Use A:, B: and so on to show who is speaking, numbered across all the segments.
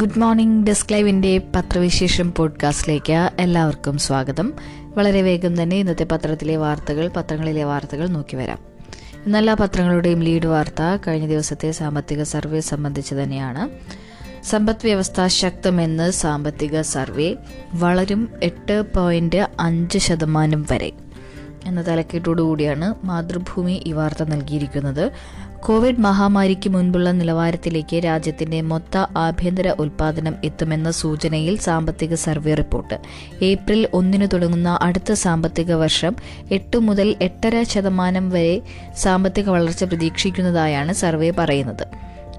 A: Good morning desk ലൈവിന്റെ പത്രവിശേഷം പോഡ്കാസ്റ്റിലേക്ക് എല്ലാവർക്കും സ്വാഗതം. വളരെ വേഗം തന്നെ ഇന്നത്തെ പത്രത്തിലെ വാർത്തകൾ പത്രങ്ങളിലെ വാർത്തകൾ നോക്കി വരാം. ഇന്നെല്ലാ പത്രങ്ങളുടെയും ലീഡ് വാർത്ത കഴിഞ്ഞ ദിവസത്തെ സാമ്പത്തിക സർവേ സംബന്ധിച്ച് തന്നെയാണ്. സമ്പദ് വ്യവസ്ഥ ശക്തമെന്ന് സാമ്പത്തിക സർവേ വളരും എട്ട് പോയിന്റ് അഞ്ച് ശതമാനം വരെ. എന്ന തലക്കെട്ടോടുകൂടിയാണ് മാതൃഭൂമി ഈ വാർത്ത നൽകിയിരിക്കുന്നത്. കോവിഡ് മഹാമാരിക്ക് മുൻപുള്ള നിലവാരത്തിലേക്ക് രാജ്യത്തിന്റെ മൊത്ത ആഭ്യന്തര ഉൽപാദനം എത്തുമെന്ന സൂചനയിൽ സാമ്പത്തിക സർവേ റിപ്പോർട്ട്. ഏപ്രിൽ ഒന്നിന് തുടങ്ങുന്ന അടുത്ത സാമ്പത്തിക വർഷം എട്ട് മുതൽ എട്ടര ശതമാനം വരെ സാമ്പത്തിക വളർച്ച പ്രതീക്ഷിക്കുന്നതായാണ് സർവേ പറയുന്നത്.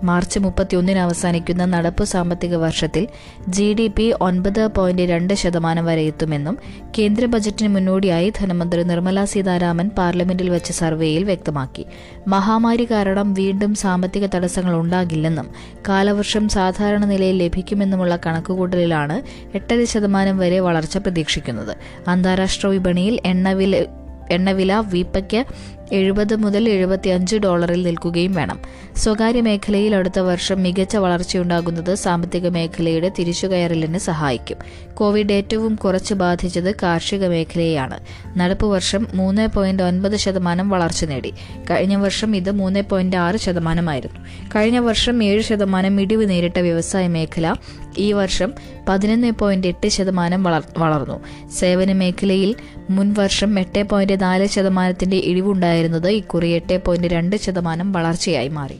A: മാർച്ച് മുപ്പത്തിയൊന്നിന് അവസാനിക്കുന്ന നടപ്പ് സാമ്പത്തിക വർഷത്തിൽ ജി ഡി പി ഒൻപത് പോയിന്റ് രണ്ട് ശതമാനം വരെ എത്തുമെന്നും കേന്ദ്ര ബജറ്റിന് മുന്നോടിയായി ധനമന്ത്രി നിർമ്മലാ സീതാരാമൻ പാർലമെന്റിൽ വെച്ച സർവേയിൽ വ്യക്തമാക്കി. മഹാമാരി കാരണം വീണ്ടും സാമ്പത്തിക തടസ്സങ്ങൾ ഉണ്ടാകില്ലെന്നും കാലവർഷം സാധാരണ നിലയിൽ ലഭിക്കുമെന്നുമുള്ള കണക്കുകൂട്ടലിലാണ് എട്ടര ശതമാനം വരെ വളർച്ച പ്രതീക്ഷിക്കുന്നത്. അന്താരാഷ്ട്ര വിപണിയിൽ എണ്ണവില എണ്ണവില വീപ്പയ്ക്ക് എഴുപത് മുതൽ എഴുപത്തിയഞ്ച് ഡോളറിൽ നിൽക്കുകയും വേണം. സ്വകാര്യ മേഖലയിൽ അടുത്ത വർഷം മികച്ച വളർച്ചയുണ്ടാകുന്നത് സാമ്പത്തിക മേഖലയുടെ തിരിച്ചുകയറലിന് സഹായിക്കും. കോവിഡ് ഏറ്റവും കുറച്ച് ബാധിച്ചത് കാർഷിക മേഖലയെയാണ്. നടപ്പ് വർഷം മൂന്ന് പോയിന്റ് ഒൻപത് ശതമാനം വളർച്ച നേടി. കഴിഞ്ഞ വർഷം ഇത് മൂന്ന് പോയിന്റ് ആറ് ശതമാനമായിരുന്നു. കഴിഞ്ഞ വർഷം ഏഴ് ശതമാനം ഇടിവ് നേരിട്ട വ്യവസായ മേഖല ഈ വർഷം പതിനൊന്ന് പോയിന്റ് എട്ട് ശതമാനം വളർ വളർന്നു. സേവന മേഖലയിൽ മുൻ വർഷം എട്ട് പോയിന്റ് നാല് ശതമാനത്തിന്റെ ഇടിവുണ്ടായിരുന്നത് ഇക്കുറി എട്ട് പോയിന്റ് രണ്ട് ശതമാനം വളർച്ചയായി മാറി.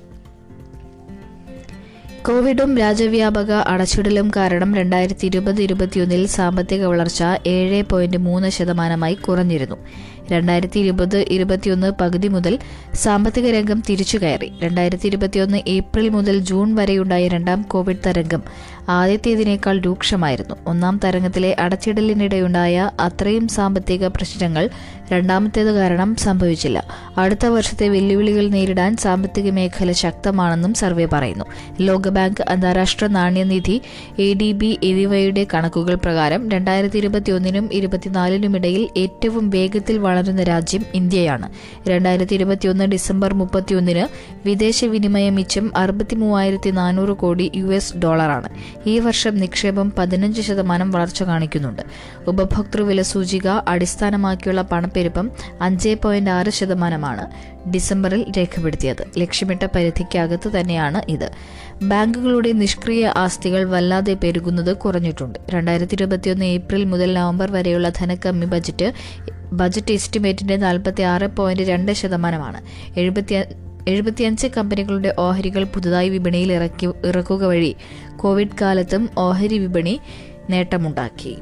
A: കോവിഡും രാജ്യവ്യാപക അടച്ചിടലും കാരണം രണ്ടായിരത്തി ഇരുപത് ഇരുപത്തിയൊന്നിൽ സാമ്പത്തിക വളർച്ച ഏഴ് പോയിന്റ് മൂന്ന് ശതമാനമായി കുറഞ്ഞിരുന്നു. രണ്ടായിരത്തി ഇരുപത് ഇരുപത്തിയൊന്ന് പകുതി മുതൽ സാമ്പത്തിക രംഗം തിരിച്ചു കയറി. രണ്ടായിരത്തി ഇരുപത്തിയൊന്ന് ഏപ്രിൽ മുതൽ ജൂൺ വരെയുണ്ടായ രണ്ടാം കോവിഡ് തരംഗം ആദ്യത്തേതിനേക്കാൾ രൂക്ഷമായിരുന്നു. ഒന്നാം തരംഗത്തിലെ അടച്ചിടലിനിടെയുണ്ടായ അത്രയും സാമ്പത്തിക പ്രശ്നങ്ങൾ രണ്ടാമത്തേത് കാരണം സംഭവിച്ചില്ല. അടുത്ത വർഷത്തെ വെല്ലുവിളികൾ നേരിടാൻ സാമ്പത്തിക മേഖല ശക്തമാണെന്നും സർവേ പറയുന്നു. ലോകബാങ്ക് അന്താരാഷ്ട്ര നാണ്യനിധി എ ഡി ബി എന്നിവയുടെ കണക്കുകൾ പ്രകാരം രണ്ടായിരത്തി ഇരുപത്തിയൊന്നിനും ഇരുപത്തിനാലിനുമിടയിൽ ഏറ്റവും വേഗത്തിൽ വളരുന്ന രാജ്യം ഇന്ത്യയാണ്. രണ്ടായിരത്തി ഇരുപത്തിയൊന്ന് ഡിസംബർ മുപ്പത്തിയൊന്നിന് വിദേശ വിനിമയ മിച്ചം അറുപത്തി മൂവായിരത്തി നാനൂറ് കോടി യു എസ് ഡോളറാണ്. ഈ വർഷം നിക്ഷേപം പതിനഞ്ച് ശതമാനം വളർച്ച കാണിക്കുന്നുണ്ട്. ഉപഭോക്തൃ വില സൂചിക അടിസ്ഥാനമാക്കിയുള്ള പണപ്പെരുപ്പം അഞ്ച് പോയിന്റ് ആറ് ശതമാനമാണ് ഡിസംബറിൽ രേഖപ്പെടുത്തിയത്. ലക്ഷ്യമിട്ട പരിധിക്കകത്ത് തന്നെയാണ് ഇത്. ബാങ്കുകളുടെ നിഷ്ക്രിയ ആസ്തികൾ വല്ലാതെ പെരുകുന്നത് കുറഞ്ഞിട്ടുണ്ട്. രണ്ടായിരത്തി ഇരുപത്തിയൊന്ന് ഏപ്രിൽ മുതൽ നവംബർ വരെയുള്ള ധനക്കമ്മി ബജറ്റ് ബജറ്റ് എസ്റ്റിമേറ്റിന്റെ നാൽപ്പത്തി ആറ് പോയിന്റ് രണ്ട് ശതമാനമാണ്. എഴുപത്തി എഴുപത്തിയഞ്ച് കമ്പനികളുടെ ഓഹരികൾ പുതുതായി വിപണിയിൽ ഇറക്കി ഇറക്കുക വഴി കോവിഡ് കാലത്തും ഓഹരി വിപണി നേട്ടമുണ്ടാക്കി.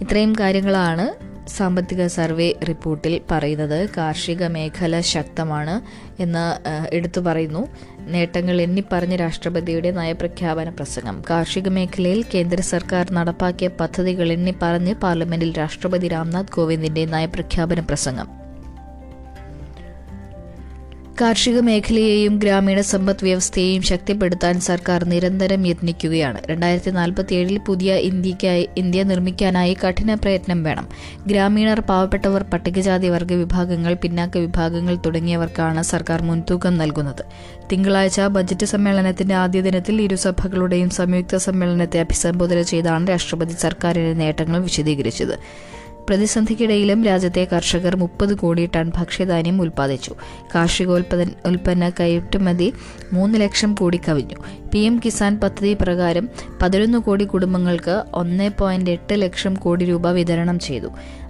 A: ഇത്രയും കാര്യങ്ങളാണ് സാമ്പത്തിക സർവേ റിപ്പോർട്ടിൽ പറയുന്നത്. കാർഷിക മേഖല ശക്തമാണ് എന്ന് എടുത്തു പറയുന്നു. നേട്ടങ്ങൾ എണ്ണിപ്പറഞ്ഞ രാഷ്ട്രപതിയുടെ നയപ്രഖ്യാപന പ്രസംഗം. കാർഷിക മേഖലയിൽ കേന്ദ്ര സർക്കാർ നടപ്പാക്കിയ പദ്ധതികൾ എണ്ണിപ്പറഞ്ഞ് പാർലമെന്റിൽ രാഷ്ട്രപതി രാംനാഥ് കോവിന്ദിന്റെ നയപ്രഖ്യാപന പ്രസംഗം. കാർഷിക മേഖലയെയും ഗ്രാമീണ സമ്പദ് വ്യവസ്ഥയെയും ശക്തിപ്പെടുത്താൻ സർക്കാർ നിരന്തരം യത്നിക്കുകയാണ്. രണ്ടായിരത്തി നാൽപ്പത്തി ഏഴിൽ പുതിയ ഇന്ത്യക്കായി ഇന്ത്യ നിർമ്മിക്കാനായി കഠിന പ്രയത്നം വേണം. ഗ്രാമീണർ പാവപ്പെട്ടവർ പട്ടികജാതി വർഗ വിഭാഗങ്ങൾ പിന്നാക്ക വിഭാഗങ്ങൾ തുടങ്ങിയവർക്കാണ് സർക്കാർ മുൻതൂക്കം നൽകുന്നത്. തിങ്കളാഴ്ച ബജറ്റ് സമ്മേളനത്തിന്റെ ആദ്യ ദിനത്തിൽ ഇരുസഭകളുടെയും സംയുക്ത സമ്മേളനത്തെ അഭിസംബോധന ചെയ്താണ് രാഷ്ട്രപതി സർക്കാരിന്റെ നേട്ടങ്ങൾ വിശദീകരിച്ചത്. പ്രതിസന്ധിക്കിടയിലും രാജ്യത്തെ കർഷകർ മുപ്പത് കോടി ടൺ ഭക്ഷ്യധാന്യം ഉൽപ്പാദിച്ചു. കാർഷികോൽപ്പന്ന ഉൽപ്പന്ന കയറ്റുമതി മൂന്ന് ലക്ഷം കോടി കവിഞ്ഞു. പി എം കിസാൻ പദ്ധതി പ്രകാരം പതിനൊന്ന് കോടി കുടുംബങ്ങൾക്ക് ഒന്ന് പോയിന്റ് എട്ട് ലക്ഷം കോടി രൂപ വിതരണം ചെയ്തു.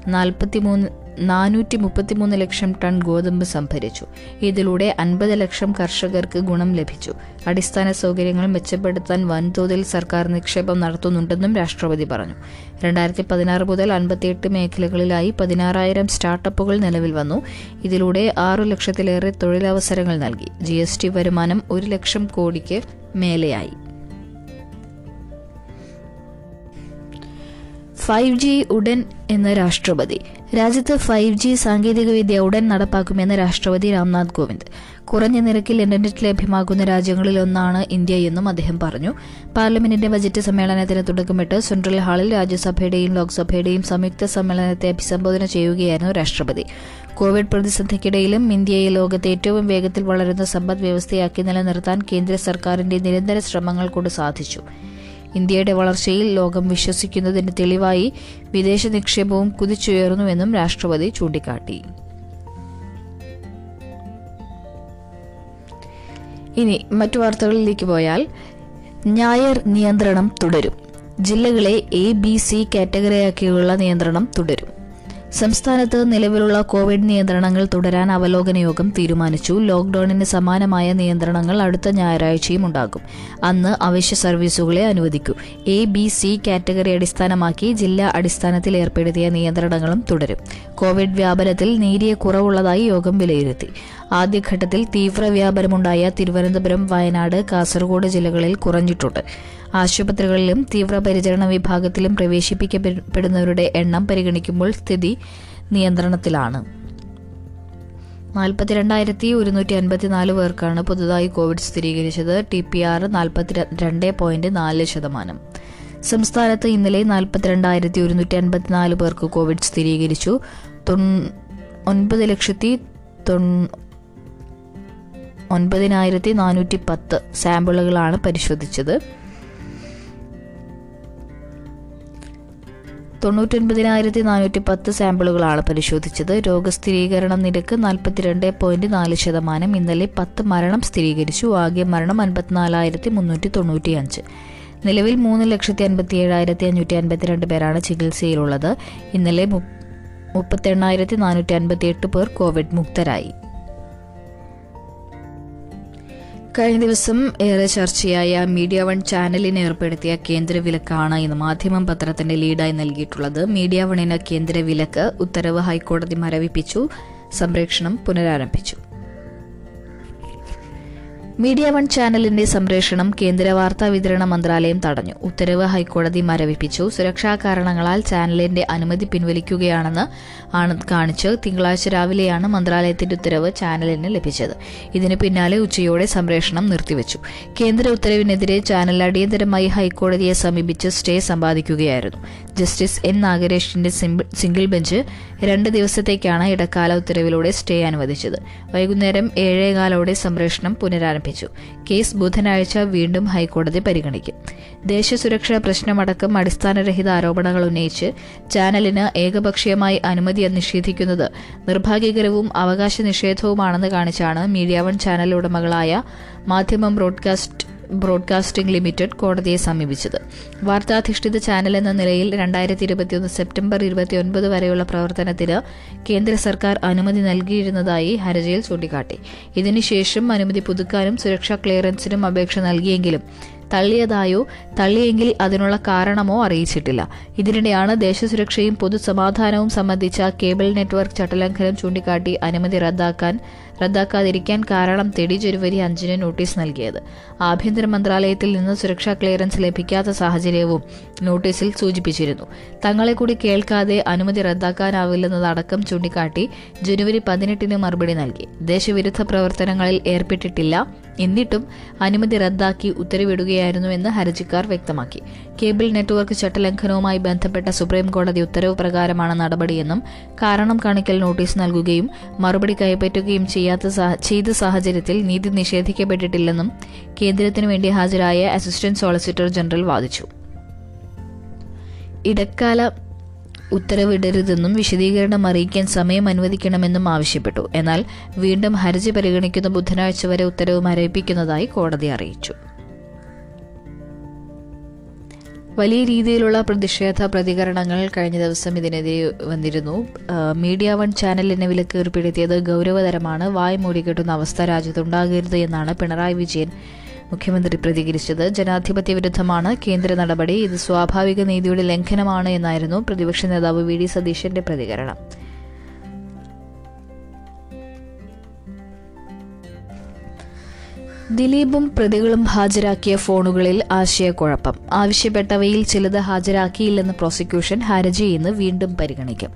A: നാൽപ്പത്തിമൂന്ന് നാനൂറ്റി മുപ്പത്തിമൂന്ന് ലക്ഷം ടൺ ഗോതമ്പ് സംഭരിച്ചു. ഇതിലൂടെ അൻപത് ലക്ഷം കർഷകർക്ക് ഗുണം ലഭിച്ചു. അടിസ്ഥാന സൗകര്യങ്ങൾ മെച്ചപ്പെടുത്താൻ വൻതോതിൽ സർക്കാർ നിക്ഷേപം നടത്തുന്നുണ്ടെന്നും രാഷ്ട്രപതി പറഞ്ഞു. രണ്ടായിരത്തി പതിനാറ് മുതൽ അൻപത്തിയെട്ട് മേഖലകളിലായി പതിനാറായിരം സ്റ്റാർട്ടപ്പുകൾ നിലവിൽ വന്നു. ഇതിലൂടെ ആറു ലക്ഷത്തിലേറെ തൊഴിലവസരങ്ങൾ നൽകി. ജി വരുമാനം ഒരു ലക്ഷം കോടിക്ക് മേലെയായി. ഫൈവ് ജി ഉടൻ എന്ന് രാഷ്ട്രപതി. രാജ്യത്ത് ഫൈവ് ജി സാങ്കേതികവിദ്യ ഉടൻ നടപ്പാക്കുമെന്ന് രാഷ്ട്രപതി രാംനാഥ് കോവിന്ദ്. കുറഞ്ഞ നിരക്കിൽ ഇന്റർനെറ്റ് ലഭ്യമാകുന്ന രാജ്യങ്ങളിൽ ഒന്നാണ് ഇന്ത്യ എന്നും അദ്ദേഹം പറഞ്ഞു. പാർലമെന്റിന്റെ ബജറ്റ് സമ്മേളനത്തിന് തുടക്കമിട്ട് സെൻട്രൽ ഹാളിൽ രാജ്യസഭയുടെയും ലോക്സഭയുടെയും സംയുക്ത സമ്മേളനത്തെ അഭിസംബോധന ചെയ്യുകയായിരുന്നു രാഷ്ട്രപതി. കോവിഡ് പ്രതിസന്ധിക്കിടയിലും ഇന്ത്യയെ ലോകത്തെ ഏറ്റവും വേഗത്തിൽ വളരുന്ന സമ്പദ് വ്യവസ്ഥയാക്കി നിലനിർത്താൻ കേന്ദ്ര സർക്കാരിന്റെ നിരന്തര ശ്രമങ്ങൾ കൊണ്ട് സാധിച്ചു. ഇന്ത്യയുടെ വളർച്ചയിൽ ലോകം വിശ്വസിക്കുന്നതിന് തെളിവായി വിദേശ നിക്ഷേപവും കുതിച്ചുയർന്നുവെന്നും രാഷ്ട്രപതി ചൂണ്ടിക്കാട്ടി. ഇനി മറ്റു വാർത്തകളിലേക്ക് പോയാൽ ഞായർ നിയന്ത്രണം തുടരും. ജില്ലകളെ എ ബി സി കാറ്റഗറിയാക്കിയുള്ള നിയന്ത്രണം തുടരും. സംസ്ഥാനത്ത് നിലവിലുള്ള കോവിഡ് നിയന്ത്രണങ്ങൾ തുടരാൻ അവലോകന യോഗം തീരുമാനിച്ചു. ലോക്ഡൌണിന് സമാനമായ നിയന്ത്രണങ്ങൾ അടുത്ത ഞായറാഴ്ചയും ഉണ്ടാകും. അന്ന് അവശ്യ സർവീസുകളെ അനുവദിക്കൂ. എ ബി സി കാറ്റഗറി അടിസ്ഥാനമാക്കി ജില്ലാ അടിസ്ഥാനത്തിൽ ഏർപ്പെടുത്തിയ നിയന്ത്രണങ്ങളും തുടരും. കോവിഡ് വ്യാപനത്തിൽ നേരിയ കുറവുള്ളതായി യോഗം വിലയിരുത്തി. ആദ്യഘട്ടത്തിൽ തീവ്ര വ്യാപനമുണ്ടായ തിരുവനന്തപുരം വയനാട് കാസർഗോഡ് ജില്ലകളിൽ കുറഞ്ഞിട്ടുണ്ട്. ആശുപത്രികളിലും തീവ്രപരിചരണ വിഭാഗത്തിലും പ്രവേശിപ്പിക്കപ്പെടുന്നവരുടെ എണ്ണം പരിഗണിക്കുമ്പോൾ സ്ഥിതി നിയന്ത്രണത്തിലാണ്. നാൽപ്പത്തിരണ്ടായിരത്തി ഒരുന്നൂറ്റി അൻപത്തിനാല് പേർക്കാണ് പുതുതായി കോവിഡ് സ്ഥിരീകരിച്ചത്. ടി പി ആർ നാൽപ്പത്തി രണ്ട് പോയിന്റ് നാല് ശതമാനം. സംസ്ഥാനത്ത് ഇന്നലെ നാൽപ്പത്തിരണ്ടായിരത്തി ഒരുന്നൂറ്റി അൻപത്തിനാല് പേർക്ക് കോവിഡ് സ്ഥിരീകരിച്ചു. ഒൻപത് ലക്ഷത്തി ഒൻപതിനായിരത്തി നാനൂറ്റി പത്ത് സാമ്പിളുകളാണ് പരിശോധിച്ചത്. തൊണ്ണൂറ്റൊൻപതിനായിരത്തി നാനൂറ്റി പത്ത് സാമ്പിളുകളാണ് പരിശോധിച്ചത്. രോഗസ്ഥിരീകരണ നിരക്ക് നാൽപ്പത്തിരണ്ട് പോയിന്റ് നാല് ശതമാനം. ഇന്നലെ പത്ത് മരണം സ്ഥിരീകരിച്ചു. ആകെ മരണം അൻപത്തിനാലായിരത്തി മുന്നൂറ്റി തൊണ്ണൂറ്റി അഞ്ച് നിലവിൽ മൂന്ന് ലക്ഷത്തി അൻപത്തി ഏഴായിരത്തി അഞ്ഞൂറ്റി അൻപത്തിരണ്ട് പേരാണ് ചികിത്സയിലുള്ളത്. ഇന്നലെ മുപ്പത്തി എണ്ണായിരത്തി നാനൂറ്റി അൻപത്തി എട്ട് പേർ കോവിഡ് മുക്തരായി. കഴിഞ്ഞ ദിവസം ഏറെ ചർച്ചയായ മീഡിയ വൺ ചാനലിന് ഏർപ്പെടുത്തിയ കേന്ദ്ര വിലക്കാണ് ഇന്ന് മാധ്യമം പത്രത്തിന്റെ ലീഡായി നൽകിയിട്ടുള്ളത്. മീഡിയ വണിന് കേന്ദ്ര വിലക്ക് ഉത്തരവ് ഹൈക്കോടതി മരവിപ്പിച്ചു സംപ്രേഷണം പുനരാരംഭിച്ചു. മീഡിയ വൺ ചാനലിന്റെ സംപ്രേഷണം കേന്ദ്ര വാർത്താ വിതരണ മന്ത്രാലയം തടഞ്ഞു. ഉത്തരവ് ഹൈക്കോടതി മരവിപ്പിച്ചു. സുരക്ഷാ കാരണങ്ങളാൽ ചാനലിന്റെ അനുമതി പിൻവലിക്കുകയാണെന്ന് ആണ് കാണിച്ച് തിങ്കളാഴ്ച രാവിലെയാണ് മന്ത്രാലയത്തിന്റെ ഉത്തരവ് ചാനലിന് ലഭിച്ചത്. ഇതിന് പിന്നാലെ ഉച്ചയോടെ സംപ്രേഷണം നിർത്തിവച്ചു. കേന്ദ്ര ഉത്തരവിനെതിരെ ചാനൽ അടിയന്തരമായി ഹൈക്കോടതിയെ സമീപിച്ച് സ്റ്റേ സമ്പാദിക്കുകയായിരുന്നു. ജസ്റ്റിസ് എൻ നാഗരേഷിന്റെ സിംഗിൾ ബെഞ്ച് രണ്ട് ദിവസത്തേക്കാണ് ഇടക്കാല ഉത്തരവിലൂടെ സ്റ്റേ അനുവദിച്ചത്. വൈകുന്നേരം ഏഴേകാലോടെ സംപ്രേഷണം പുനരാരംഭിച്ചു. കേസ് ബുധനാഴ്ച വീണ്ടും ഹൈക്കോടതി പരിഗണിക്കും. ദേശസുരക്ഷാ പ്രശ്നമടക്കം അടിസ്ഥാനരഹിത ആരോപണങ്ങൾ ഉന്നയിച്ച് ചാനലിന് ഏകപക്ഷീയമായി അനുമതി നിഷേധിക്കുന്നത് നിർഭാഗ്യകരവും അവകാശ നിഷേധവുമാണെന്ന് കാണിച്ചാണ് മീഡിയ വൺ ചാനൽ ഉടമകളായ മാധ്യമം ബ്രോഡ്കാസ്റ്റ് ബ്രോഡ്കാസ്റ്റിംഗ് ലിമിറ്റഡ് കോടതിയെ സമീപിച്ചത്. വാർത്താധിഷ്ഠിത ചാനൽ എന്ന നിലയിൽ രണ്ടായിരത്തി ഇരുപത്തിയൊന്ന് സെപ്റ്റംബർ ഇരുപത്തിയൊൻപത് വരെയുള്ള പ്രവർത്തനത്തിന് കേന്ദ്ര സർക്കാർ അനുമതി നൽകിയിരുന്നതായി ഹർജിയിൽ ചൂണ്ടിക്കാട്ടി. ഇതിനുശേഷം അനുമതി പുതുക്കാനും സുരക്ഷാ ക്ലിയറൻസിനും അപേക്ഷ നൽകിയെങ്കിലും തള്ളിയതായോ തള്ളിയെങ്കിൽ അതിനുള്ള കാരണമോ അറിയിച്ചിട്ടില്ല. ഇതിനിടെയാണ് ദേശസുരക്ഷയും പൊതുസമാധാനവും സംബന്ധിച്ച കേബിൾ നെറ്റ്വർക്ക് ചട്ടലംഘനം ചൂണ്ടിക്കാട്ടി അനുമതി റദ്ദാക്കാൻ റദ്ദാക്കാതിരിക്കാൻ കാരണം തേടി ജനുവരി അഞ്ചിന് നോട്ടീസ് നൽകിയത്. ആഭ്യന്തര മന്ത്രാലയത്തിൽ നിന്ന് സുരക്ഷാ ക്ലിയറൻസ് ലഭിക്കാത്ത സാഹചര്യവും നോട്ടീസിൽ സൂചിപ്പിച്ചിരുന്നു. തങ്ങളെ കൂടി കേൾക്കാതെ അനുമതി റദ്ദാക്കാനാവില്ലെന്നതടക്കം ചൂണ്ടിക്കാട്ടി ജനുവരി പതിനെട്ടിന് മറുപടി നൽകി. ദേശവിരുദ്ധ പ്രവർത്തനങ്ങളിൽ ഏർപ്പെട്ടിട്ടില്ല. എന്നിട്ടും അനുമതി റദ്ദാക്കി ഉത്തരവിടുകയായിരുന്നുവെന്ന് ഹർജിക്കാർ വ്യക്തമാക്കി. കേബിൾ നെറ്റ്വർക്ക് ചട്ടലംഘനവുമായി ബന്ധപ്പെട്ട സുപ്രീം കോടതി ഉത്തരവ് പ്രകാരമാണ് നടപടിയെന്നും കാരണം കാണിക്കൽ നോട്ടീസ് നൽകുകയും മറുപടി കൈപ്പറ്റുകയും ചെയ്യാത്ത ചെയ്ത സാഹചര്യത്തിൽ നീതി നിഷേധിക്കപ്പെട്ടിട്ടില്ലെന്നും കേന്ദ്രത്തിനു വേണ്ടി ഹാജരായ അസിസ്റ്റന്റ് സോളിസിറ്റർ ജനറൽ വാദിച്ചു. ഇടക്കാല ഉത്തരവിടരുതെന്നും വിശദീകരണം അറിയിക്കാൻ സമയം അനുവദിക്കണമെന്നും ആവശ്യപ്പെട്ടു. എന്നാൽ വീണ്ടും ഹർജി പരിഗണിക്കുന്ന ബുധനാഴ്ച വരെ ഉത്തരവ് മരവിപ്പിക്കുന്നതായി കോടതി അറിയിച്ചു. വലിയ രീതിയിലുള്ള പ്രതിഷേധ പ്രതികരണങ്ങൾ കഴിഞ്ഞ ദിവസം ഇതിനെതിരെ വന്നിരുന്നു. മീഡിയ വൺ ചാനലിനെ വിലക്കേർപ്പെടുത്തിയത് ഗൗരവതരമാണ്. വായ് മൂടിക്കെട്ടുന്ന അവസ്ഥ രാജ്യത്തുണ്ടാകരുത് എന്നാണ് പിണറായി വിജയൻ മുഖ്യമന്ത്രി പ്രതികരിച്ചത്. ജനാധിപത്യ വിരുദ്ധമാണ് കേന്ദ്ര നടപടി. ഇത് സ്വാഭാവിക നീതിയുടെ ലംഘനമാണ് എന്നായിരുന്നു പ്രതിപക്ഷ നേതാവ് വി ഡി സതീശന്റെ പ്രതികരണം. ദിലീപും പ്രതികളും ഹാജരാക്കിയ ഫോണുകളിൽ ആശയക്കുഴപ്പം. ആവശ്യപ്പെട്ടവയിൽ ചിലത് ഹാജരാക്കിയില്ലെന്ന് പ്രോസിക്യൂഷൻ ഹർജി ഇന്ന് വീണ്ടും പരിഗണിക്കും.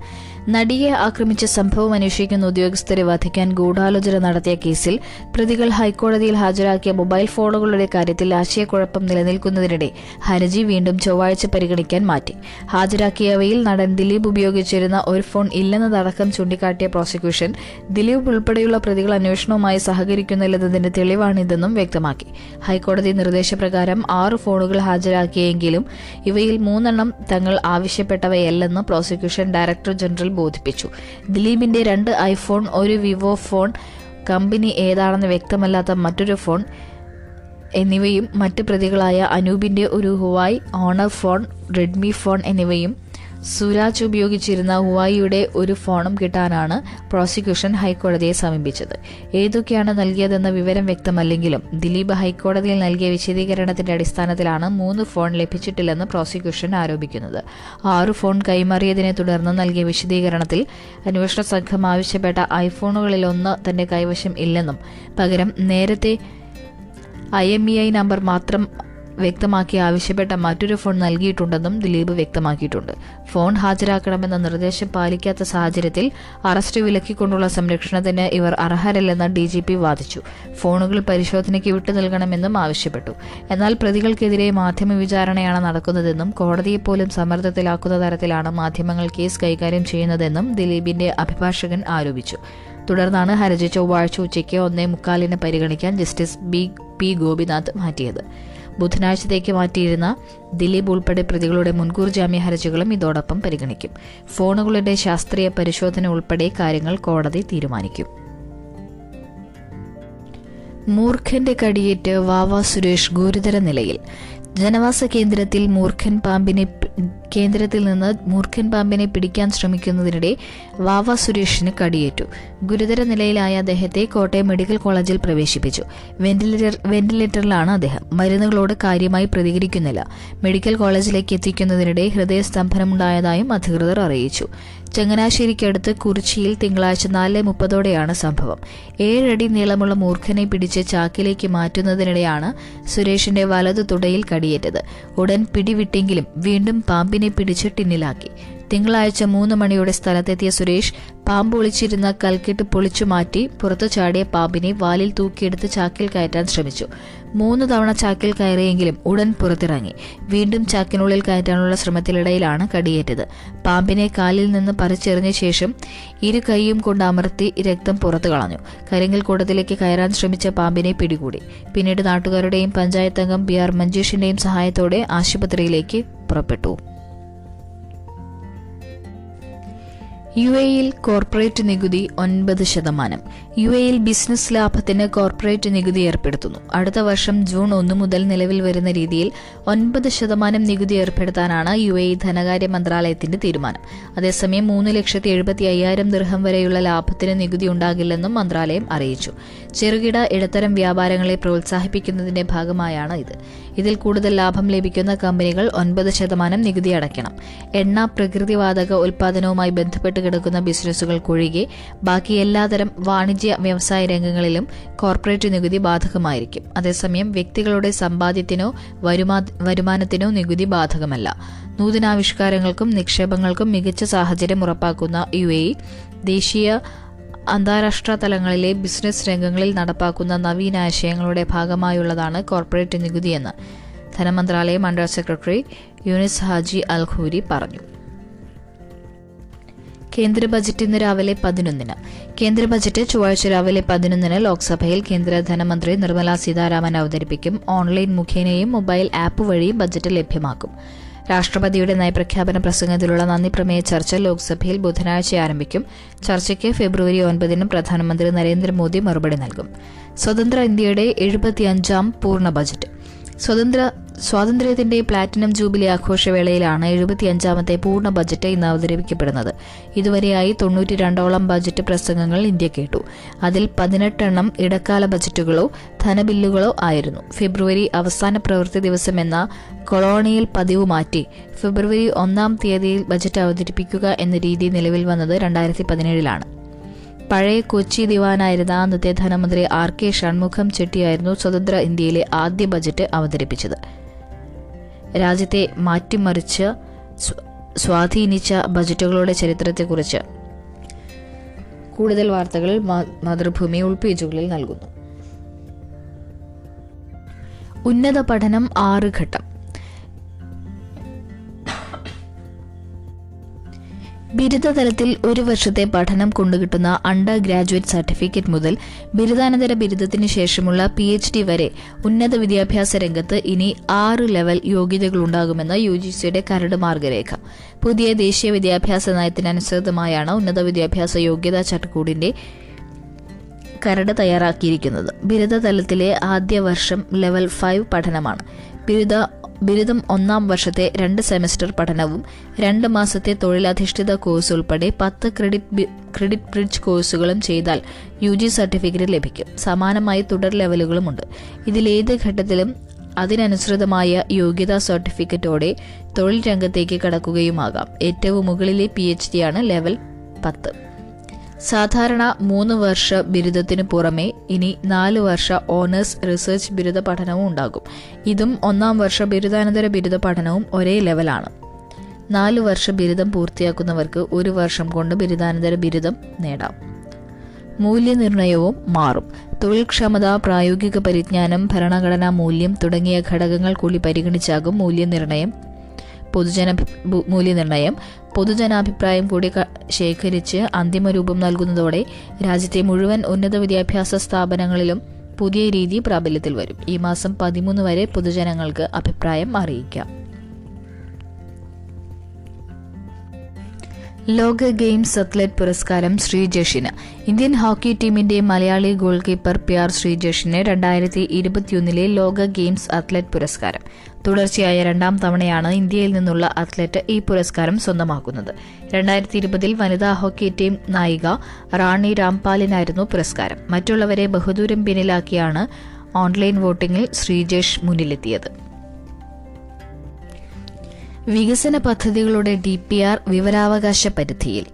A: നടിയെ ആക്രമിച്ച സംഭവം അന്വേഷിക്കുന്ന ഉദ്യോഗസ്ഥരെ വധിക്കാൻ ഗൂഢാലോചന നടത്തിയ കേസിൽ പ്രതികൾ ഹൈക്കോടതിയിൽ ഹാജരാക്കിയ മൊബൈൽ ഫോണുകളുടെ കാര്യത്തിൽ ആശയക്കുഴപ്പം നിലനിൽക്കുന്നതിനിടെ ഹർജി വീണ്ടും ചൊവ്വാഴ്ച പരിഗണിക്കാൻ മാറ്റി. ഹാജരാക്കിയവയിൽ നടൻ ദിലീപ് ഉപയോഗിച്ചിരുന്ന ഒരു ഫോൺ ഇല്ലെന്നതടക്കം ചൂണ്ടിക്കാട്ടിയ പ്രോസിക്യൂഷൻ ദിലീപ് ഉൾപ്പെടെയുള്ള പ്രതികൾ അന്വേഷണവുമായി സഹകരിക്കുന്നില്ലെന്നതിന്റെ തെളിവാണിതെന്നും നൽകിയിട്ടുണ്ടെന്നും വ്യക്തമാക്കി. ഹൈക്കോടതി നിർദ്ദേശപ്രകാരം ആറ് ഫോണുകൾ ഹാജരാക്കിയെങ്കിലും ഇവയിൽ മൂന്നെണ്ണം തങ്ങൾ ആവശ്യപ്പെട്ടവയല്ലെന്ന് പ്രോസിക്യൂഷൻ ഡയറക്ടർ ജനറൽ ബോധിപ്പിച്ചു. ദിലീപിന്റെ രണ്ട് ഐഫോൺ ഒരു വിവോ ഫോൺ കമ്പനി ഏതാണെന്ന് വ്യക്തമല്ലാത്ത മറ്റൊരു ഫോൺ എന്നിവയും മറ്റ് പ്രതികളായ അനൂപിന്റെ ഒരു Huawei Honor phone Redmi phone എന്നിവയും സുരാജ് ഉപയോഗിച്ചിരുന്ന ഹുവായിയുടെ ഒരു ഫോണും കിട്ടാനാണ് പ്രോസിക്യൂഷൻ ഹൈക്കോടതിയെ സമീപിച്ചത്. ഏതൊക്കെയാണ് നൽകിയതെന്ന വിവരം വ്യക്തമല്ലെങ്കിലും ദിലീപ് ഹൈക്കോടതിയിൽ നൽകിയ വിശദീകരണത്തിന്റെ അടിസ്ഥാനത്തിലാണ് മൂന്ന് ഫോൺ ലഭിച്ചിട്ടില്ലെന്ന് പ്രോസിക്യൂഷൻ ആരോപിക്കുന്നത്. ആറ് ഫോൺ കൈമാറിയതിനെ തുടർന്ന് നൽകിയ വിശദീകരണത്തിൽ അന്വേഷണ സംഘം ആവശ്യപ്പെട്ട ഐഫോണുകളിലൊന്ന് തന്റെ കൈവശം ഇല്ലെന്നും പകരം നേരത്തെ I M E I number മാത്രം വ്യക്തമാക്കി ആവശ്യപ്പെട്ട മറ്റൊരു ഫോൺ നൽകിയിട്ടുണ്ടെന്നും ദിലീപ് വ്യക്തമാക്കിയിട്ടുണ്ട്. ഫോൺ ഹാജരാക്കണമെന്ന നിർദ്ദേശം പാലിക്കാത്ത സാഹചര്യത്തിൽ അറസ്റ്റ് വിലക്കിക്കൊണ്ടുള്ള സംരക്ഷണത്തിന് ഇവർ അർഹരല്ലെന്ന് ഡി ജി പി വാദിച്ചു. ഫോണുകൾ പരിശോധനയ്ക്ക് വിട്ടു നൽകണമെന്നും ആവശ്യപ്പെട്ടു. എന്നാൽ പ്രതികൾക്കെതിരെ മാധ്യമ വിചാരണയാണ് നടക്കുന്നതെന്നും കോടതിയെപ്പോലും സമ്മർദ്ദത്തിലാക്കുന്ന തരത്തിലാണ് മാധ്യമങ്ങൾ കേസ് കൈകാര്യം ചെയ്യുന്നതെന്നും ദിലീപിന്റെ അഭിഭാഷകൻ ആരോപിച്ചു. തുടർന്നാണ് ഹർജി ചൊവ്വാഴ്ച ഉച്ചയ്ക്ക് ഒന്നേ മുക്കാലിന് പരിഗണിക്കാൻ ജസ്റ്റിസ് ബി പി ഗോപിനാഥ് മാറ്റിയത്. ബുധനാഴ്ചത്തേക്ക് മാറ്റിയിരുന്ന ദിലീപ് ഉൾപ്പെടെ പ്രതികളുടെ മുൻകൂർ ജാമ്യ ഹർജികളും ഇതോടൊപ്പം പരിഗണിക്കും. ഫോണുകളുടെ ശാസ്ത്രീയ പരിശോധന ഉൾപ്പെടെ കാര്യങ്ങൾ കോടതി തീരുമാനിക്കും. മൂർഖന്റെ കടിയേറ്റ് വാവ സുരേഷ് ഗുരുതര നിലയിൽ. ജനവാസ കേന്ദ്രത്തിൽ മൂർഖൻ പാമ്പിനെ കേന്ദ്രത്തിൽ നിന്ന് മൂർഖൻ പാമ്പിനെ പിടിക്കാൻ ശ്രമിക്കുന്നതിനിടെ വാവ സുരേഷിന് കടിയേറ്റു. ഗുരുതര നിലയിലായ അദ്ദേഹത്തെ കോട്ടയം മെഡിക്കൽ കോളേജിൽ പ്രവേശിപ്പിച്ചു. വെന്റിലേറ്റർ വെന്റിലേറ്ററിലാണ് അദ്ദേഹം. മരുന്നുകളോട് കാര്യമായി പ്രതികരിക്കുന്നില്ല. മെഡിക്കൽ കോളേജിലേക്ക് എത്തിക്കുന്നതിനിടെ ഹൃദയസ്തംഭനമുണ്ടായതായും അധികൃതർ അറിയിച്ചു. ചങ്ങനാശ്ശേരിക്കടുത്ത് കുറിച്ചിയിൽ തിങ്കളാഴ്ച നാല് മുപ്പതോടെയാണ് സംഭവം. ഏഴടി നീളമുള്ള മൂർഖനെ പിടിച്ച് ചാക്കിലേക്ക് മാറ്റുന്നതിനിടെയാണ് സുരേഷിന്റെ വലതു തുടയിൽ കടിയേറ്റത്. ഉടൻ പിടിവിട്ടെങ്കിലും വീണ്ടും പാമ്പിനെ പിടിച്ച് ടിന്നിലാക്കി. തിങ്കളാഴ്ച മൂന്ന് മണിയോടെ സ്ഥലത്തെത്തിയ സുരേഷ് പാമ്പ് ഒളിച്ചിരുന്ന കൽക്കെട്ട് പൊളിച്ചു മാറ്റി പുറത്തു ചാടിയ പാമ്പിനെ വാലിൽ തൂക്കിയെടുത്ത് ചാക്കിൽ കയറ്റാൻ ശ്രമിച്ചു. മൂന്ന് തവണ ചാക്കിൽ കയറിയെങ്കിലും ഉടൻ പുറത്തിറങ്ങി. വീണ്ടും ചാക്കിനുള്ളിൽ കയറ്റാനുള്ള ശ്രമത്തിനിടയിലാണ് കടിയേറ്റത്. പാമ്പിനെ കാലിൽ നിന്ന് പറിച്ചെറിഞ്ഞ ശേഷം ഇരു കൈയും കൊണ്ട് അമർത്തി രക്തം പുറത്തു കളഞ്ഞു. കരിങ്കൽ കൂടത്തിലേക്ക് കയറാൻ ശ്രമിച്ച പാമ്പിനെ പിടികൂടി. പിന്നീട് നാട്ടുകാരുടെയും പഞ്ചായത്ത് അംഗം ബി ആർ മഞ്ജീഷിന്റെയും സഹായത്തോടെ ആശുപത്രിയിലേക്ക് പുറപ്പെട്ടു. യു എയിൽ കോർപ്പറേറ്റ് നികുതി ഒൻപത് ശതമാനം. യു എയിൽ ബിസിനസ് ലാഭത്തിന് കോർപ്പറേറ്റ് നികുതി ഏർപ്പെടുത്തുന്നു. അടുത്ത വർഷം ജൂൺ ഒന്ന് മുതൽ നിലവിൽ വരുന്ന രീതിയിൽ ഒൻപത് ശതമാനം നികുതി ഏർപ്പെടുത്താനാണ് യു എ ധനകാര്യ മന്ത്രാലയത്തിന്റെ തീരുമാനം. അതേസമയം മൂന്ന് ലക്ഷത്തി എഴുപത്തി അയ്യായിരം ദൃഹം വരെയുള്ള ലാഭത്തിന് നികുതി ഉണ്ടാകില്ലെന്നും മന്ത്രാലയം അറിയിച്ചു. ചെറുകിട ഇടത്തരം വ്യാപാരങ്ങളെ പ്രോത്സാഹിപ്പിക്കുന്നതിന്റെ ഭാഗമായാണ് ഇത്. ഇതിൽ കൂടുതൽ ലാഭം ലഭിക്കുന്ന കമ്പനികൾ ഒൻപത് ശതമാനം നികുതി അടയ്ക്കണം. എണ്ണ പ്രകൃതിവാതക ഉൽപാദനവുമായി ബന്ധപ്പെട്ട് കിടക്കുന്ന ബിസിനസ്സുകൾക്കൊഴികെ ബാക്കി എല്ലാതരം വാണിജ്യ വ്യവസായ രംഗങ്ങളിലും കോർപ്പറേറ്റ് നികുതി ബാധകമായിരിക്കും. അതേസമയം വ്യക്തികളുടെ സമ്പാദ്യത്തിനോ വരുമാനത്തിനോ നികുതി ബാധകമല്ല. നൂതനാവിഷ്കാരങ്ങൾക്കും നിക്ഷേപങ്ങൾക്കും മികച്ച സാഹചര്യം ഉറപ്പാക്കുന്ന യു എ ദേശീയ അന്താരാഷ്ട്ര തലങ്ങളിലെ ബിസിനസ് രംഗങ്ങളിൽ നടപ്പാക്കുന്ന നവീന ആശയങ്ങളുടെ ഭാഗമായുള്ളതാണ് കോർപ്പറേറ്റ് നികുതിയെന്ന് ധനമന്ത്രാലയം under secretary Younis Haji Alkhoori പറഞ്ഞു. കേന്ദ്ര ബജറ്റ് ഇന്ന് രാവിലെ പതിനൊന്നിന്. കേന്ദ്ര ബജറ്റ് ചൊവ്വാഴ്ച രാവിലെ പതിനൊന്നിന് ലോക്സഭയിൽ കേന്ദ്ര ധനമന്ത്രി നിർമ്മല സീതാരാമൻ അവതരിപ്പിക്കും. ഓൺലൈൻ മുഖേനയും മൊബൈൽ ആപ്പ് വഴിയും ബജറ്റ് ലഭ്യമാക്കും. രാഷ്ട്രപതിയുടെ നയപ്രഖ്യാപന പ്രസംഗത്തിലുള്ള നന്ദി പ്രമേയ ചർച്ച ലോക്സഭയിൽ ബുധനാഴ്ച ആരംഭിക്കും. ചർച്ചയ്ക്ക് ഫെബ്രുവരി ഒൻപതിനും പ്രധാനമന്ത്രി നരേന്ദ്രമോദി മറുപടി നൽകും. സ്വതന്ത്ര ഇന്ത്യയുടെ എഴുപത്തിയഞ്ചാം പൂർണ ബജറ്റ്. സ്വതന്ത്ര സ്വാതന്ത്ര്യത്തിന്റെ പ്ലാറ്റിനം ജൂബിലി ആഘോഷവേളയിലാണ് എഴുപത്തിയഞ്ചാമത്തെ പൂർണ ബജറ്റ് ഇന്ന് അവതരിപ്പിക്കപ്പെടുന്നത്. ഇതുവരെയായി തൊണ്ണൂറ്റി രണ്ടോളം ബജറ്റ് പ്രസംഗങ്ങൾ ഇന്ത്യ കേട്ടു. അതിൽ പതിനെട്ടെണ്ണം ഇടക്കാല ബജറ്റുകളോ ധനബില്ലുകളോ ആയിരുന്നു. ഫെബ്രുവരി അവസാന പ്രവൃത്തി ദിവസം എന്ന കൊളോണിയൽ പതിവ് മാറ്റി ഫെബ്രുവരി ഒന്നാം തീയതിയിൽ ബജറ്റ് അവതരിപ്പിക്കുക എന്ന രീതി നിലവിൽ വന്നത് രണ്ടായിരത്തി പതിനേഴിലാണ്. പഴയ കൊച്ചി ദിവാനായിരുന്ന അന്നത്തെ ധനമന്ത്രി ആർ കെ ഷൺമുഖം ചെട്ടിയായിരുന്നു സ്വതന്ത്ര ഇന്ത്യയിലെ ആദ്യ ബജറ്റ് അവതരിപ്പിച്ചത്. രാജ്യത്തെ മാറ്റിമറിച്ച് സ്വാധീനിച്ച ബജറ്റുകളുടെ ചരിത്രത്തെക്കുറിച്ച് കൂടുതൽ വാർത്തകൾ മാതൃഭൂമി ഉൾപേജുകളിൽ നൽകുന്നു. ഉന്നത പഠനം ആറ് ഘട്ടം. ബിരുദതലത്തിൽ ഒരു വർഷത്തെ പഠനം കൊണ്ടുകിട്ടുന്ന അണ്ടർ ഗ്രാജുവേറ്റ് സർട്ടിഫിക്കറ്റ് മുതൽ ബിരുദാനന്തര ബിരുദത്തിന് ശേഷമുള്ള പി എച്ച് ഡി വരെ ഉന്നത വിദ്യാഭ്യാസ രംഗത്ത് ഇനി ആറ് ലെവൽ യോഗ്യതകളുണ്ടാകുമെന്ന് യു ജി സിയുടെ കരട് മാർഗരേഖ. പുതിയ ദേശീയ വിദ്യാഭ്യാസ നയത്തിനനുസൃതമായാണ് ഉന്നത വിദ്യാഭ്യാസ യോഗ്യതാ ചട്ടക്കൂടിന്റെ കരട് തയ്യാറാക്കിയിരിക്കുന്നത്. ബിരുദതലത്തിലെ ആദ്യ വർഷം ലെവൽ ഫൈവ് പഠനമാണ്. ബിരുദ ബിരുദം ഒന്നാം വർഷത്തെ രണ്ട് സെമസ്റ്റർ പഠനവും രണ്ട് മാസത്തെ തൊഴിലധിഷ്ഠിത കോഴ്സ് ഉൾപ്പെടെ പത്ത് ക്രെഡിറ്റ് ക്രെഡിറ്റ് ബ്രിഡ്ജ് കോഴ്സുകളും ചെയ്താൽ യു ജി സർട്ടിഫിക്കറ്റ് ലഭിക്കും. സമാനമായി തുടർ ലെവലുകളുമുണ്ട്. ഇതിലേത് ഘട്ടത്തിലും അതിനനുസൃതമായ യോഗ്യതാ സർട്ടിഫിക്കറ്റോടെ തൊഴിൽ രംഗത്തേക്ക് കടക്കുകയുമാകാം. ഏറ്റവും മുകളിലെ പി എച്ച് ഡി ആണ് ലെവൽ പത്ത്. സാധാരണ മൂന്ന് വർഷ ബിരുദത്തിന് പുറമെ ഇനി നാല് വർഷ ഓണേഴ്സ് റിസർച്ച് ബിരുദ പഠനവും ഉണ്ടാകും. ഇതും ഒന്നാം വർഷ ബിരുദാനന്തര ബിരുദ പഠനവും ഒരേ ലെവലാണ്. നാല് വർഷ ബിരുദം പൂർത്തിയാക്കുന്നവർക്ക് ഒരു വർഷം കൊണ്ട് ബിരുദാനന്തര ബിരുദം നേടാം. മൂല്യനിർണയവും മാറും. തൊഴിൽ ക്ഷമത പ്രായോഗിക പരിജ്ഞാനം ഭരണഘടനാ മൂല്യം തുടങ്ങിയ ഘടകങ്ങൾ കൂടി പരിഗണിച്ചാകും മൂല്യനിർണയം പൊതുജന മൂല്യനിർണയം പൊതുജനാഭിപ്രായം കൂടി ശേഖരിച്ച് അന്തിമ രൂപം നൽകുന്നതോടെ രാജ്യത്തെ മുഴുവൻ ഉന്നത വിദ്യാഭ്യാസ സ്ഥാപനങ്ങളിലും പുതിയ രീതി പ്രാബല്യത്തിൽ വരും. ഈ മാസം പതിമൂന്ന് വരെ പൊതുജനങ്ങൾക്ക് അഭിപ്രായം അറിയിക്കാം. ലോക ഗെയിംസ് അത്ലറ്റ് പുരസ്കാരം ശ്രീജഷിന് ഇന്ത്യൻ ഹോക്കി ടീമിന്റെ Malayali goalkeeper P R ശ്രീജഷിന് രണ്ടായിരത്തി ഇരുപത്തിയൊന്നിലെ ലോക ഗെയിംസ് അത്ലറ്റ് പുരസ്കാരം. തുടർച്ചയായ രണ്ടാം തവണയാണ് ഇന്ത്യയിൽ നിന്നുള്ള അത്ലറ്റ് ഈ പുരസ്കാരം സ്വന്തമാക്കുന്നത്. രണ്ടായിരത്തി ഇരുപതിൽ വനിതാ ഹോക്കി ടീം നായിക റാണി രാംപാലിനായിരുന്നു പുരസ്കാരം. മറ്റുള്ളവരെ ബഹുദൂരം പിന്നിലാക്കിയാണ് ഓൺലൈൻ വോട്ടിംഗിൽ ശ്രീജേഷ് മുന്നിലെത്തിയത്. വികസന പദ്ധതികളുടെ ഡി പി ആർ വിവരാവകാശ പരിധിയിൽ.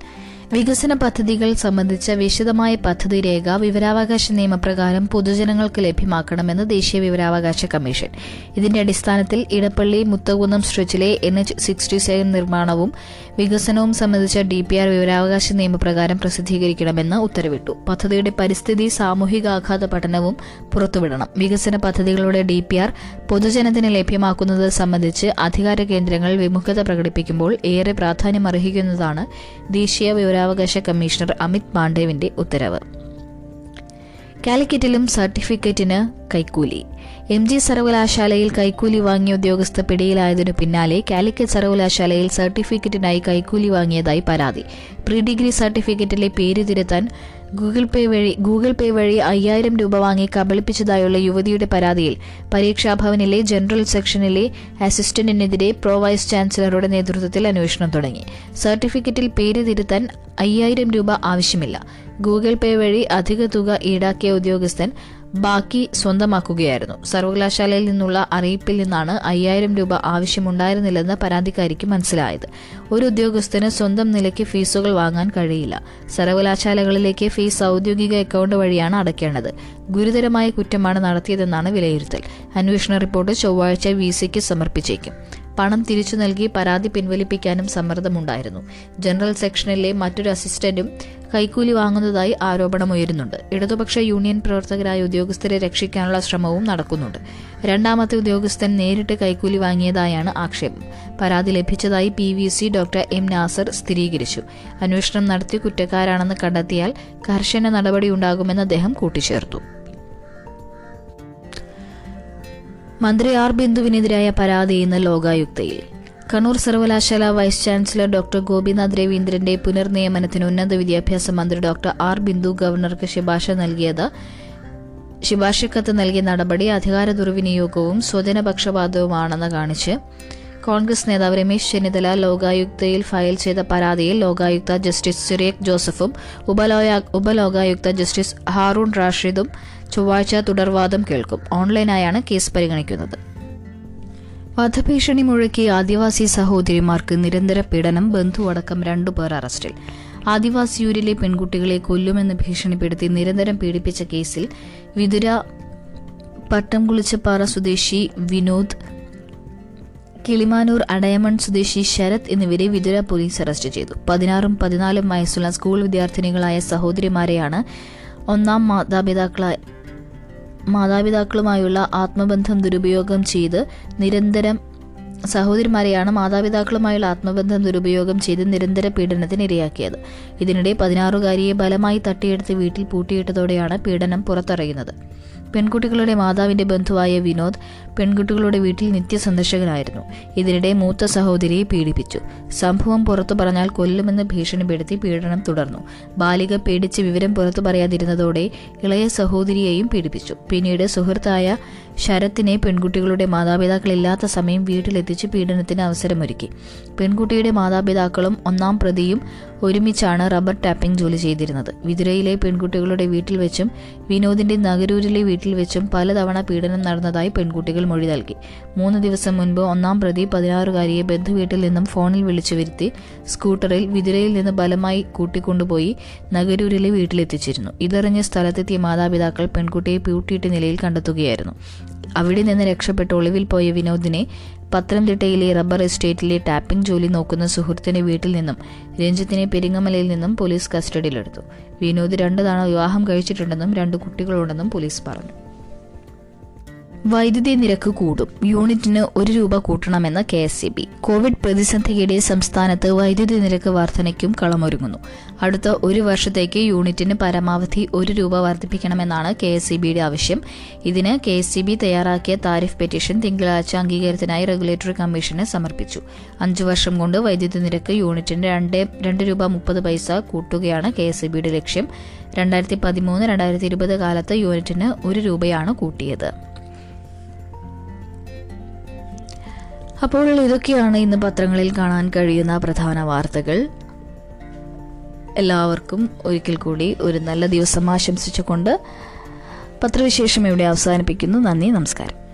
A: വികസന പദ്ധതികൾ സംബന്ധിച്ച വിശദമായ പദ്ധതി രേഖ വിവരാവകാശ നിയമപ്രകാരം പൊതുജനങ്ങൾക്ക് ലഭ്യമാക്കണമെന്ന് ദേശീയ വിവരാവകാശ കമ്മീഷൻ. ഇതിന്റെ അടിസ്ഥാനത്തിൽ ഇടപ്പള്ളി മുത്തകുന്നം സ്ട്രെച്ചിലെ എൻ എച്ച് സിക്സ്റ്റി സെവൻ നിർമ്മാണവും വികസനവും സംബന്ധിച്ച ഡി പി ആർ വിവരാവകാശ നിയമപ്രകാരം പ്രസിദ്ധീകരിക്കണമെന്ന് ഉത്തരവിട്ടു. പദ്ധതിയുടെ പരിസ്ഥിതി സാമൂഹികാഘാത പഠനവും പുറത്തുവിടണം. വികസന പദ്ധതികളുടെ ഡി പി ആർ പൊതുജനത്തിന് ലഭ്യമാക്കുന്നത് സംബന്ധിച്ച് അധികാര കേന്ദ്രങ്ങൾ വിമുഖത പ്രകടിപ്പിക്കുമ്പോൾ ഏറെ പ്രാധാന്യമർഹിക്കുന്നതാണ് ദേശീയ വിവരാവകാശ കമ്മീഷണർ അമിത് പാണ്ഡേവിന്റെ ഉത്തരവ്. കാലിക്കറ്റിലും സർട്ടിഫിക്കറ്റിന് കൈക്കൂലി. എം ജി സർവകലാശാലയിൽ കൈക്കൂലി വാങ്ങിയ ഉദ്യോഗസ്ഥ പിടിയിലായതിനു പിന്നാലെ കാലിക്കറ്റ് സർവകലാശാലയിൽ സർട്ടിഫിക്കറ്റിനായി കൈക്കൂലി വാങ്ങിയതായി പരാതി. പ്രീ ഡിഗ്രി സർട്ടിഫിക്കറ്റിലെ പേര് തിരുത്താൻ ഗൂഗിൾ പേ വഴി ഗൂഗിൾ പേ വഴി അയ്യായിരം രൂപ വാങ്ങി കബളിപ്പിച്ചതായുള്ള യുവതിയുടെ പരാതിയിൽ പരീക്ഷാഭവനിലെ ജനറൽ സെക്ഷനിലെ അസിസ്റ്റന്റിനെതിരെ പ്രോ വൈസ് ചാൻസലറുടെ നേതൃത്വത്തിൽ അന്വേഷണം തുടങ്ങി. സർട്ടിഫിക്കറ്റിൽ പേര് തിരുത്താൻ അയ്യായിരം രൂപ ആവശ്യമില്ല. ഗൂഗിൾ പേ വഴി അധിക തുക ഈടാക്കിയ ഉദ്യോഗസ്ഥൻ ബാക്കി സ്വന്തമാക്കുകയായിരുന്നു. സർവകലാശാലയിൽ നിന്നുള്ള അറിയിപ്പിൽ നിന്നാണ് അയ്യായിരം രൂപ ആവശ്യമുണ്ടായിരുന്നില്ലെന്ന് പരാതിക്കാരിക്ക് മനസ്സിലായത്. ഒരു ഉദ്യോഗസ്ഥന് സ്വന്തം നിലയ്ക്ക് ഫീസുകൾ വാങ്ങാൻ കഴിയില്ല. സർവകലാശാലകളിലേക്ക് ഫീസ് ഔദ്യോഗിക അക്കൗണ്ട് വഴിയാണ് അടയ്ക്കേണ്ടത്. ഗുരുതരമായ കുറ്റമാണ് നടത്തിയതെന്നാണ് വിലയിരുത്തൽ. അന്വേഷണ റിപ്പോർട്ട് ചൊവ്വാഴ്ച വി സിക്ക് സമർപ്പിച്ചേക്കും. പണം തിരിച്ചു നൽകി പരാതി പിൻവലിപ്പിക്കാനും സമ്മർദ്ദമുണ്ടായിരുന്നു. ജനറൽ സെക്ഷനിലെ മറ്റൊരു അസിസ്റ്റന്റും കൈക്കൂലി വാങ്ങുന്നതായി ആരോപണമുയരുന്നുണ്ട്. ഇടതുപക്ഷ യൂണിയൻ പ്രവർത്തകരായ ഉദ്യോഗസ്ഥരെ രക്ഷിക്കാനുള്ള ശ്രമവും നടക്കുന്നുണ്ട്. രണ്ടാമത്തെ ഉദ്യോഗസ്ഥൻ നേരിട്ട് കൈക്കൂലി വാങ്ങിയതായാണ് ആക്ഷേപം. പരാതി ലഭിച്ചതായി P V C doctor M. Nasar സ്ഥിരീകരിച്ചു. അന്വേഷണം നടത്തി കുറ്റക്കാരാണെന്ന് കണ്ടെത്തിയാൽ കർശന നടപടിയുണ്ടാകുമെന്ന് അദ്ദേഹം കൂട്ടിച്ചേർത്തു. മന്ത്രി ആർ ബിന്ദുവിനെതിരായ പരാതി ഇന്ന് ലോകായുക്തയിൽ. കണ്ണൂർ സർവകലാശാല വൈസ് ചാൻസലർ ഡോക്ടർ ഗോപിനാഥ് രവീന്ദ്രന്റെ പുനർനിയമനത്തിന് ഉന്നത വിദ്യാഭ്യാസ മന്ത്രി ഡോക്ടർ ആർ ബിന്ദു ഗവർണർക്ക് ശുപാർശ നൽകിയത് ശുപാർശക്കത്ത് നൽകിയ നടപടി അധികാര ദുർവിനിയോഗവും സ്വജനപക്ഷപാതവുമാണെന്ന് കാണിച്ച് കോൺഗ്രസ് നേതാവ് രമേശ് ചെന്നിത്തല ലോകായുക്തയിൽ ഫയൽ ചെയ്ത പരാതിയിൽ ലോകായുക്ത ജസ്റ്റിസ് സുരേഖ് ജോസഫും ഉപലോയ- ഉപലോകായുക്ത ജസ്റ്റിസ് ഹാറൂൺ റാഷിദും ചൊവ്വാഴ്ച തുടർവാദം കേൾക്കും. ഓൺലൈനായാണ് കേസ് പരിഗണിക്കുന്നത്. വധഭീഷണി മുഴക്കി ആദിവാസി സഹോദരിമാർക്ക് നിരന്തര പീഡനം ബന്ധു അടക്കം രണ്ടുപേർ അറസ്റ്റിൽ. ആദിവാസിയൂരിലെ പെൺകുട്ടികളെ കൊല്ലുമെന്ന് ഭീഷണിപ്പെടുത്തി നിരന്തരം പീഡിപ്പിച്ച കേസിൽ വിതുര പട്ടംകുളിച്ചപ്പാറ സ്വദേശി വിനോദ് കിളിമാനൂർ അടയമൺ സ്വദേശി ശരത് എന്നിവരെ വിതുര പോലീസ് അറസ്റ്റ് ചെയ്തു. പതിനാറും പതിനാലും വയസ്സുള്ള സ്കൂൾ വിദ്യാർത്ഥിനികളായ സഹോദരിമാരെയാണ് ഒന്നാം മാതാപിതാക്കളായ മാതാപിതാക്കളുമായുള്ള ആത്മബന്ധം ദുരുപയോഗം ചെയ്ത് നിരന്തരം സഹോദരിമാരെയാണ് മാതാപിതാക്കളുമായുള്ള ആത്മബന്ധം ദുരുപയോഗം ചെയ്ത് നിരന്തര പീഡനത്തിന് ഇരയാക്കിയത്. ഇതിനിടെ പതിനാറുകാരിയെ ബലമായി തട്ടിയെടുത്ത് വീട്ടിൽ പൂട്ടിയിട്ടതോടെയാണ് പീഡനം പുറത്തറിയുന്നത്. പെൺകുട്ടികളുടെ മാതാവിന്റെ ബന്ധുവായ വിനോദ് പെൺകുട്ടികളുടെ വീട്ടിൽ നിത്യസന്ദർശകനായിരുന്നു. ഇതിനിടെ മൂത്ത സഹോദരിയെ പീഡിപ്പിച്ചു. സംഭവം പുറത്തു പറഞ്ഞാൽ കൊല്ലുമെന്ന് ഭീഷണിപ്പെടുത്തി പീഡനം തുടർന്നു. ബാലിക പേടിച്ച് വിവരം പുറത്തു പറയാതിരുന്നതോടെ ഇളയ സഹോദരിയെയും പീഡിപ്പിച്ചു. പിന്നീട് സുഹൃത്തായ ശരത്തിനെ പെൺകുട്ടികളുടെ മാതാപിതാക്കളില്ലാത്ത സമയം വീട്ടിലെത്തിച്ച് പീഡനത്തിന് അവസരമൊരുക്കി. പെൺകുട്ടിയുടെ മാതാപിതാക്കളും ഒന്നാം പ്രതിയും ഒരുമിച്ചാണ് റബ്ബർ ടാപ്പിംഗ് ജോലി ചെയ്തിരുന്നത്. വിതുരയിലെ പെൺകുട്ടികളുടെ വീട്ടിൽ വെച്ചും വിനോദിന്റെ നഗരൂരിലെ വീട്ടിൽ വെച്ചും പലതവണ പീഡനം നടന്നതായി പെൺകുട്ടികൾ മൊഴി നൽകി. മൂന്ന് ദിവസം മുൻപ് ഒന്നാം പ്രതി പതിനാറുകാരിയെ ബന്ധുവീട്ടിൽ നിന്നും ഫോണിൽ വിളിച്ചു വരുത്തി സ്കൂട്ടറിൽ വിതുരയിൽ നിന്ന് ബലമായി കൂട്ടിക്കൊണ്ടുപോയി നഗരൂരിലെ വീട്ടിലെത്തിച്ചിരുന്നു. ഇതറിഞ്ഞ് സ്ഥലത്തെത്തിയ മാതാപിതാക്കൾ പെൺകുട്ടിയെ പൂട്ടിയിട്ട നിലയിൽ കണ്ടെത്തുകയായിരുന്നു. അവിടെ നിന്ന് രക്ഷപ്പെട്ട് ഒളിവിൽ പോയ വിനോദിനെ പത്തനംതിട്ടയിലെ റബ്ബർ എസ്റ്റേറ്റിലെ ടാപ്പിംഗ് ജോലി നോക്കുന്ന സുഹൃത്തിന്റെ വീട്ടിൽ നിന്നും രഞ്ജിത്തിനെ പെരിങ്ങമലയിൽ നിന്നും പോലീസ് കസ്റ്റഡിയിലെടുത്തു. വിനോദ് രണ്ടു തവണ വിവാഹം കഴിച്ചിട്ടുണ്ടെന്നും രണ്ട് കുട്ടികളുണ്ടെന്നും പോലീസ് പറഞ്ഞു. വൈദ്യുതി നിരക്ക് കൂടും. യൂണിറ്റിന് ഒരു രൂപ കൂട്ടണമെന്ന് K S E B. Covid പ്രതിസന്ധിക്കിടെ സംസ്ഥാനത്ത് വൈദ്യുതി നിരക്ക് വർധനയ്ക്കും കളമൊരുങ്ങുന്നു. അടുത്ത ഒരു വർഷത്തേക്ക് യൂണിറ്റിന് പരമാവധി ഒരു രൂപ വർദ്ധിപ്പിക്കണമെന്നാണ് കെ എസ് സി ബിയുടെ ആവശ്യം. ഇതിന് കെ എസ് സി ബി തയ്യാറാക്കിയ താരിഫ് പെറ്റീഷൻ തിങ്കളാഴ്ച അംഗീകാരത്തിനായി റെഗുലേറ്ററി കമ്മീഷന് സമർപ്പിച്ചു. അഞ്ചു വർഷം കൊണ്ട് വൈദ്യുതി നിരക്ക് യൂണിറ്റിന് രണ്ട് രണ്ട് രൂപ മുപ്പത് പൈസ കൂട്ടുകയാണ് കെ എസ് സി ബിയുടെ ലക്ഷ്യം. രണ്ടായിരത്തി പതിമൂന്ന് രണ്ടായിരത്തി ഇരുപത് കാലത്ത് യൂണിറ്റിന് ഒരു രൂപയാണ് കൂട്ടിയത്. അപ്പോൾ ഇതൊക്കെയാണ് ഇന്ന് പത്രങ്ങളിൽ കാണാൻ കഴിയുന്ന പ്രധാന വാർത്തകൾ. എല്ലാവർക്കും ഒരിക്കൽ കൂടി ഒരു നല്ല ദിവസം ആശംസിച്ചുകൊണ്ട് പത്രവിശേഷം ഇവിടെ അവസാനിപ്പിക്കുന്നു. നന്ദി നമസ്കാരം.